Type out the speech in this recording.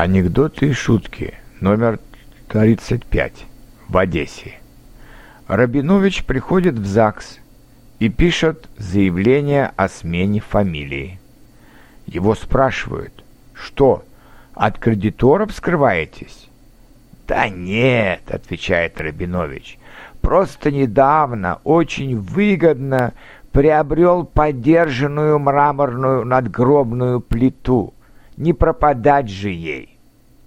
Анекдоты и шутки. Номер 35. В Одессе. Рабинович приходит в ЗАГС и пишет заявление о смене фамилии. Его спрашивают, что, от кредиторов скрываетесь? «Да нет», — отвечает Рабинович, — «просто недавно очень выгодно приобрел подержанную мраморную надгробную плиту. Не пропадать же ей».